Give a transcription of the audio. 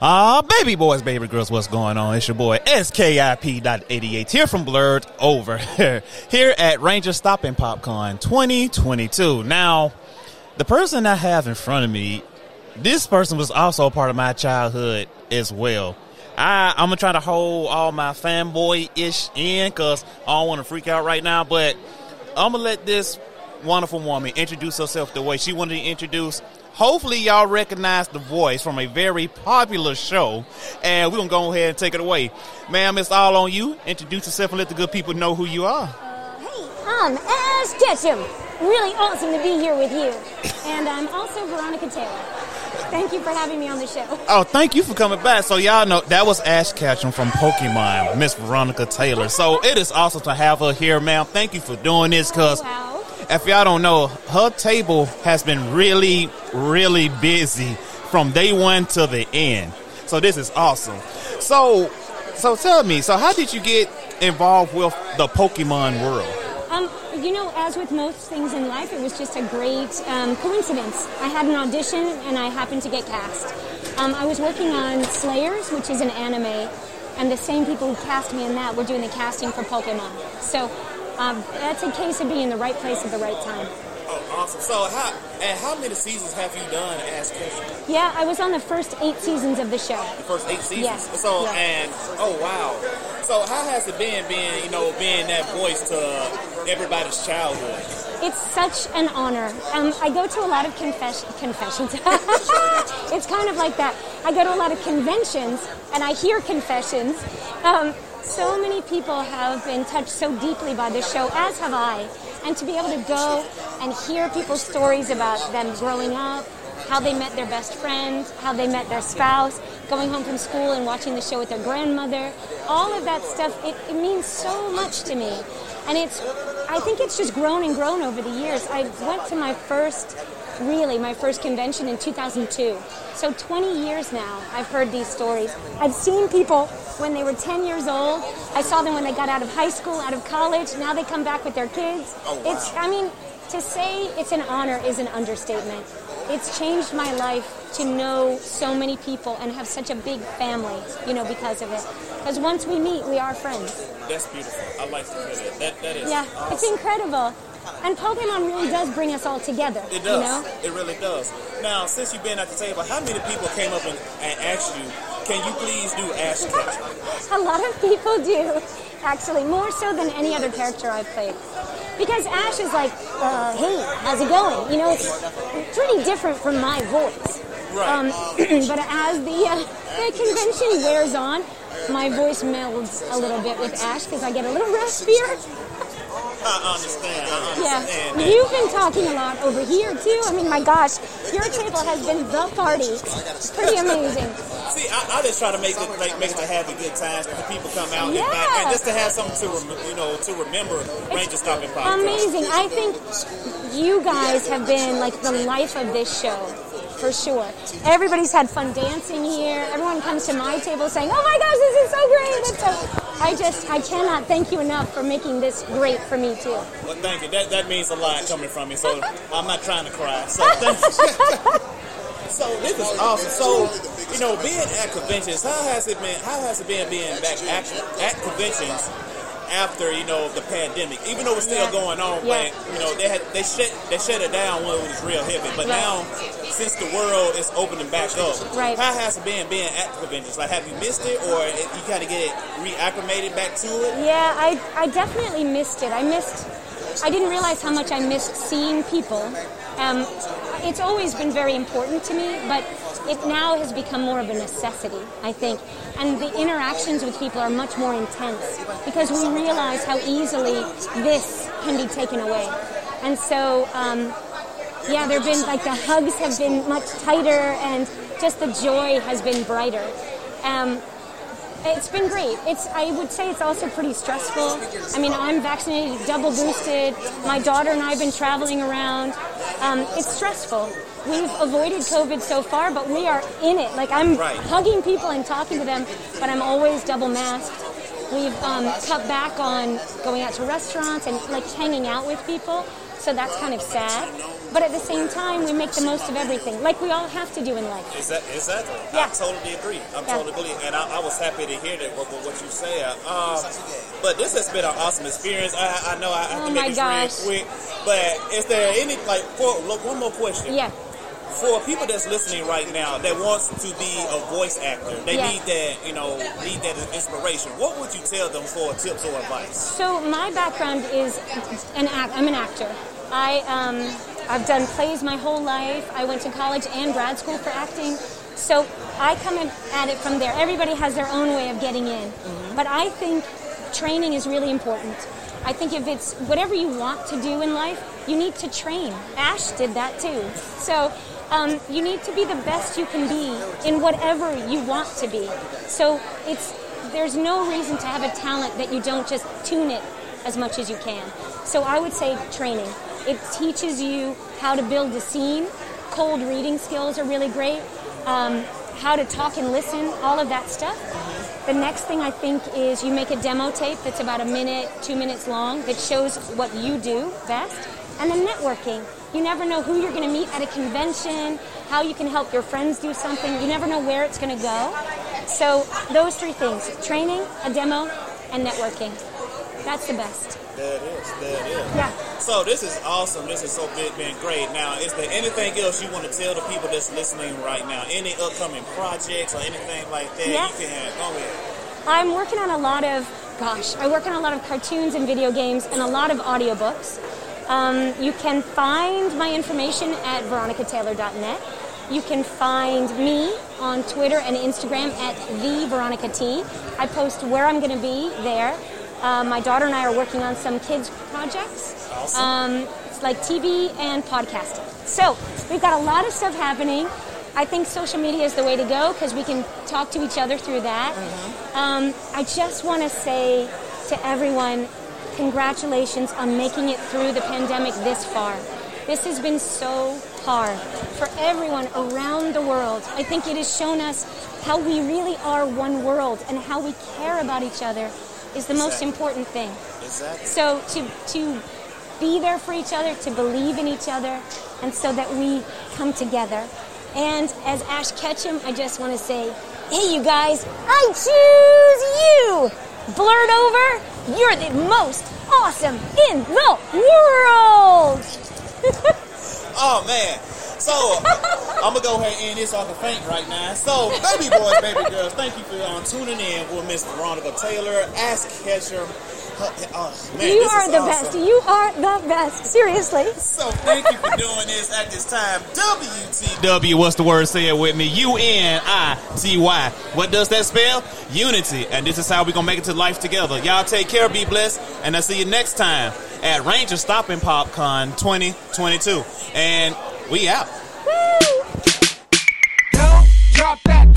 Ah, baby boys, baby girls, what's going on? It's your boy SKIP.88 here from Blurred Over here at Ranger Stopping PopCon 2022. Now, the person I have in front of me, this person was also a part of my childhood as well. I, I'm gonna try to hold all my fanboy ish in because I don't want to freak out right now, but I'm gonna let this wonderful woman introduce herself the way she wanted to introduce. Hopefully, y'all recognize the voice from a very popular show, and we're gonna go ahead and take it away. Ma'am, it's all on you. Introduce yourself and let the good people know who you are. Hey, I'm Ash Ketchum. Really awesome to be here with you. And I'm also Veronica Taylor. Thank you for having me on the show. Oh, thank you for coming back. So y'all know that was Ash Ketchum from Pokemon, Miss Veronica Taylor. So it is awesome to have her here, ma'am. Thank you for doing this, cause Wow. if y'all don't know, her table has been really, really busy from day one to the end. So this is awesome. So, so tell me, so how did you get involved with the Pokemon world? You know, as with most things in life, it was just a great um, coincidence. I had an audition and I happened to get cast. Um, I was working on Slayers, which is an anime, and the same people who cast me in that were doing the casting for Pokemon. So um, that's a case of being in the right place at the right time. Oh, awesome. So how and how many seasons have you done as Ketchum? Yeah, I was on the first eight seasons of the show. The first eight seasons. Yes. So Yeah. and oh wow. So how has it been being you know being that voice to everybody's childhood? It's such an honor. Um, I go to a lot of confess- confessions. it's kind of like that. I go to a lot of conventions and I hear confessions. Um, so many people have been touched so deeply by this show, as have I. And to be able to go and hear people's stories about them growing up, how they met their best friend, how they met their spouse, going home from school and watching the show with their grandmother, all of that stuff, it, it means so much to me. And it's, I think it's just grown and grown over the years. I went to my first, really, my first convention in 2002. So 20 years now, I've heard these stories. I've seen people when they were 10 years old. I saw them when they got out of high school, out of college. Now they come back with their kids. Oh, it's, I mean, to say it's an honor is an understatement. It's changed my life to know so many people and have such a big family, you know, because of it. Because once we meet, we are friends. That's beautiful. I like to hear that. That that is Yeah, it's incredible. And Pokemon really does bring us all together. It You does. know? It really does. Now, since you've been at the table, how many people came up and, and asked you, "Can you please do Ash Ketchum?" A lot of people do, actually, more so than any other character I've played. Because Ash is like, uh, hey, how's it going? You know, it's pretty different from my voice. Right. Um, but as the, uh, the convention wears on, my voice melds a little bit with Ash because I get a little raspier. I understand. I Yeah, understand. you've been talking a lot over here too. I mean, my gosh, your table has been the party. It's pretty amazing. See, I, I just try to make it like, make it to have a good time for the people come out and, Yeah. back, and just to have something to you know to remember Ranger Stopping Podcast. Amazing. I think you guys have been like the life of this show. For sure. Everybody's had fun dancing here. Everyone comes to my table saying, "Oh my gosh, this is so great!" It's so. I just, I cannot thank you enough for making this great for me too. Well, thank you. That that means a lot coming from me. So I'm not trying to cry. So thank you. So this is awesome. So you know, being at conventions, how has it been? How has it been being back at, at conventions after you know the pandemic? Even though it's still Yeah. going on, Yeah. but you know they had they shut they shut it down when it was real heavy. But Right. now, since the world is opening back up, Right. how has it been being at the conventions? Like, have you missed it, or you kind of get reacclimated back to it? Yeah, I, I definitely missed it. I missed, I didn't realize how much I missed seeing people. Um, it's always been very important to me, but it now has become more of a necessity, I think. And the interactions with people are much more intense because we realize how easily this can be taken away. And so, um, yeah, there have been like the hugs have been much tighter and just the joy has been brighter. Um, it's been great. It's I would say it's also pretty stressful. I mean, I'm vaccinated, double boosted. My daughter and I have been traveling around. Um, it's stressful. We've avoided COVID so far, but we are in it. Like I'm Right. hugging people and talking to them, but I'm always double masked. We've um, cut back on going out to restaurants and like hanging out with people. So that's kind of sad. But at the same time, we make the most of everything, like we all have to do in life. Exactly. exactly. Yeah. I totally agree. I'm Yeah. totally agree. And I, I was happy to hear that what, what you said. Uh, but this has been an awesome experience. I, I know I have Oh to make this gosh. real quick. But is there any, like, for, look, one more question. Yeah. For people that's listening right now that wants to be a voice actor, they Yeah. need that, you know, need that inspiration. What would you tell them for tips or advice? So my background is an act. I'm an actor. I um, I've done plays my whole life. I went to college and grad school for acting. So I come at it from there. Everybody has their own way of getting in, but I think training is really important. I think if it's whatever you want to do in life, you need to train. Ash did that too. So um, you need to be the best you can be in whatever you want to be. So it's there's no reason to have a talent that you don't just tune it as much as you can. So I would say training. It teaches you how to build a scene. Cold reading skills are really great. Um, how to talk and listen, all of that stuff. The next thing I think is you make a demo tape that's about a minute, two minutes long that shows what you do best. And then networking. You never know who you're going to meet at a convention, how you can help your friends do something. You never know where it's going to go. So those three things, training, a demo, and networking. That's the best. There it is. There it is. Yeah. So this is awesome. This is so big, been great. Now, is there anything else you want to tell the people that's listening right now? Any upcoming projects or anything like that? Yeah. You can go ahead. I'm working on a lot of, gosh, I work on a lot of cartoons and video games and a lot of audiobooks. Um, you can find my information at veronicataylor.net. You can find me on Twitter and Instagram at the Veronica T. I post where I'm going to be there. Uh, my daughter and I are working on some kids projects. Awesome. Um, it's like TV and podcasting. So we've got a lot of stuff happening. I think social media is the way to go because we can talk to each other through that. Um, I just want to say to everyone, congratulations on making it through the pandemic this far. This has been so hard for everyone around the world. I think it has shown us how we really are one world and how we care about each other is the most important thing. Exactly. So to to be there for each other, to believe in each other, and so that we come together. And as Ash Ketchum, I just want to say, hey, you guys, I choose you. Blurred over, you're the most awesome in the world. Oh man. So I'm gonna go ahead and end this off the faint right now. So baby boys, baby girls, thank you for um, tuning in with Miss Veronica Taylor. Ash Ketchum. Oh, man, you are the awesome. best. You are the best. Seriously. So thank you for doing this at this time. WTW, what's the word? Say it with me. U N I T Y. What does that spell? Unity. And this is how we're going to make it to life together. Y'all take care, be blessed, and I'll see you next time at Ranger Stopping PopCon 2022. And we out. Don't drop that.